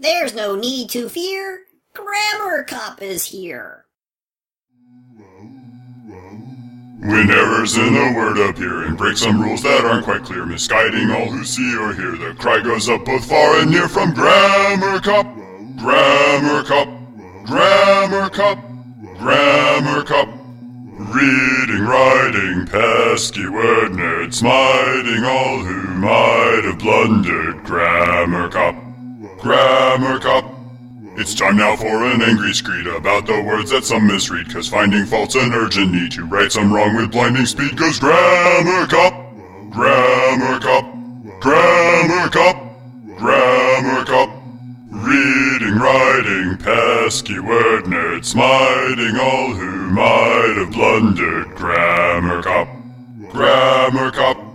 There's no need to fear. Grammar Cup is here. When errors in a word appear and break some rules that aren't quite clear, misguiding all who see or hear, the cry goes up both far and near from Grammar Cup, Grammar Cup, Grammar Cup, Grammar Cup. Reading, writing, pesky word nerd, smiting all who might have blundered. Grammar Cup, Grammar Cup. It's time now for an angry screed about the words that some misread, cause finding fault's an urgent need to right some wrong with blinding speed, cause Grammar Cup, Grammar Cup, Grammar Cup, Grammar Cup. Reading, writing, pesky word nerd, smiting all who might have blundered. Grammar Cup, Grammar Cup.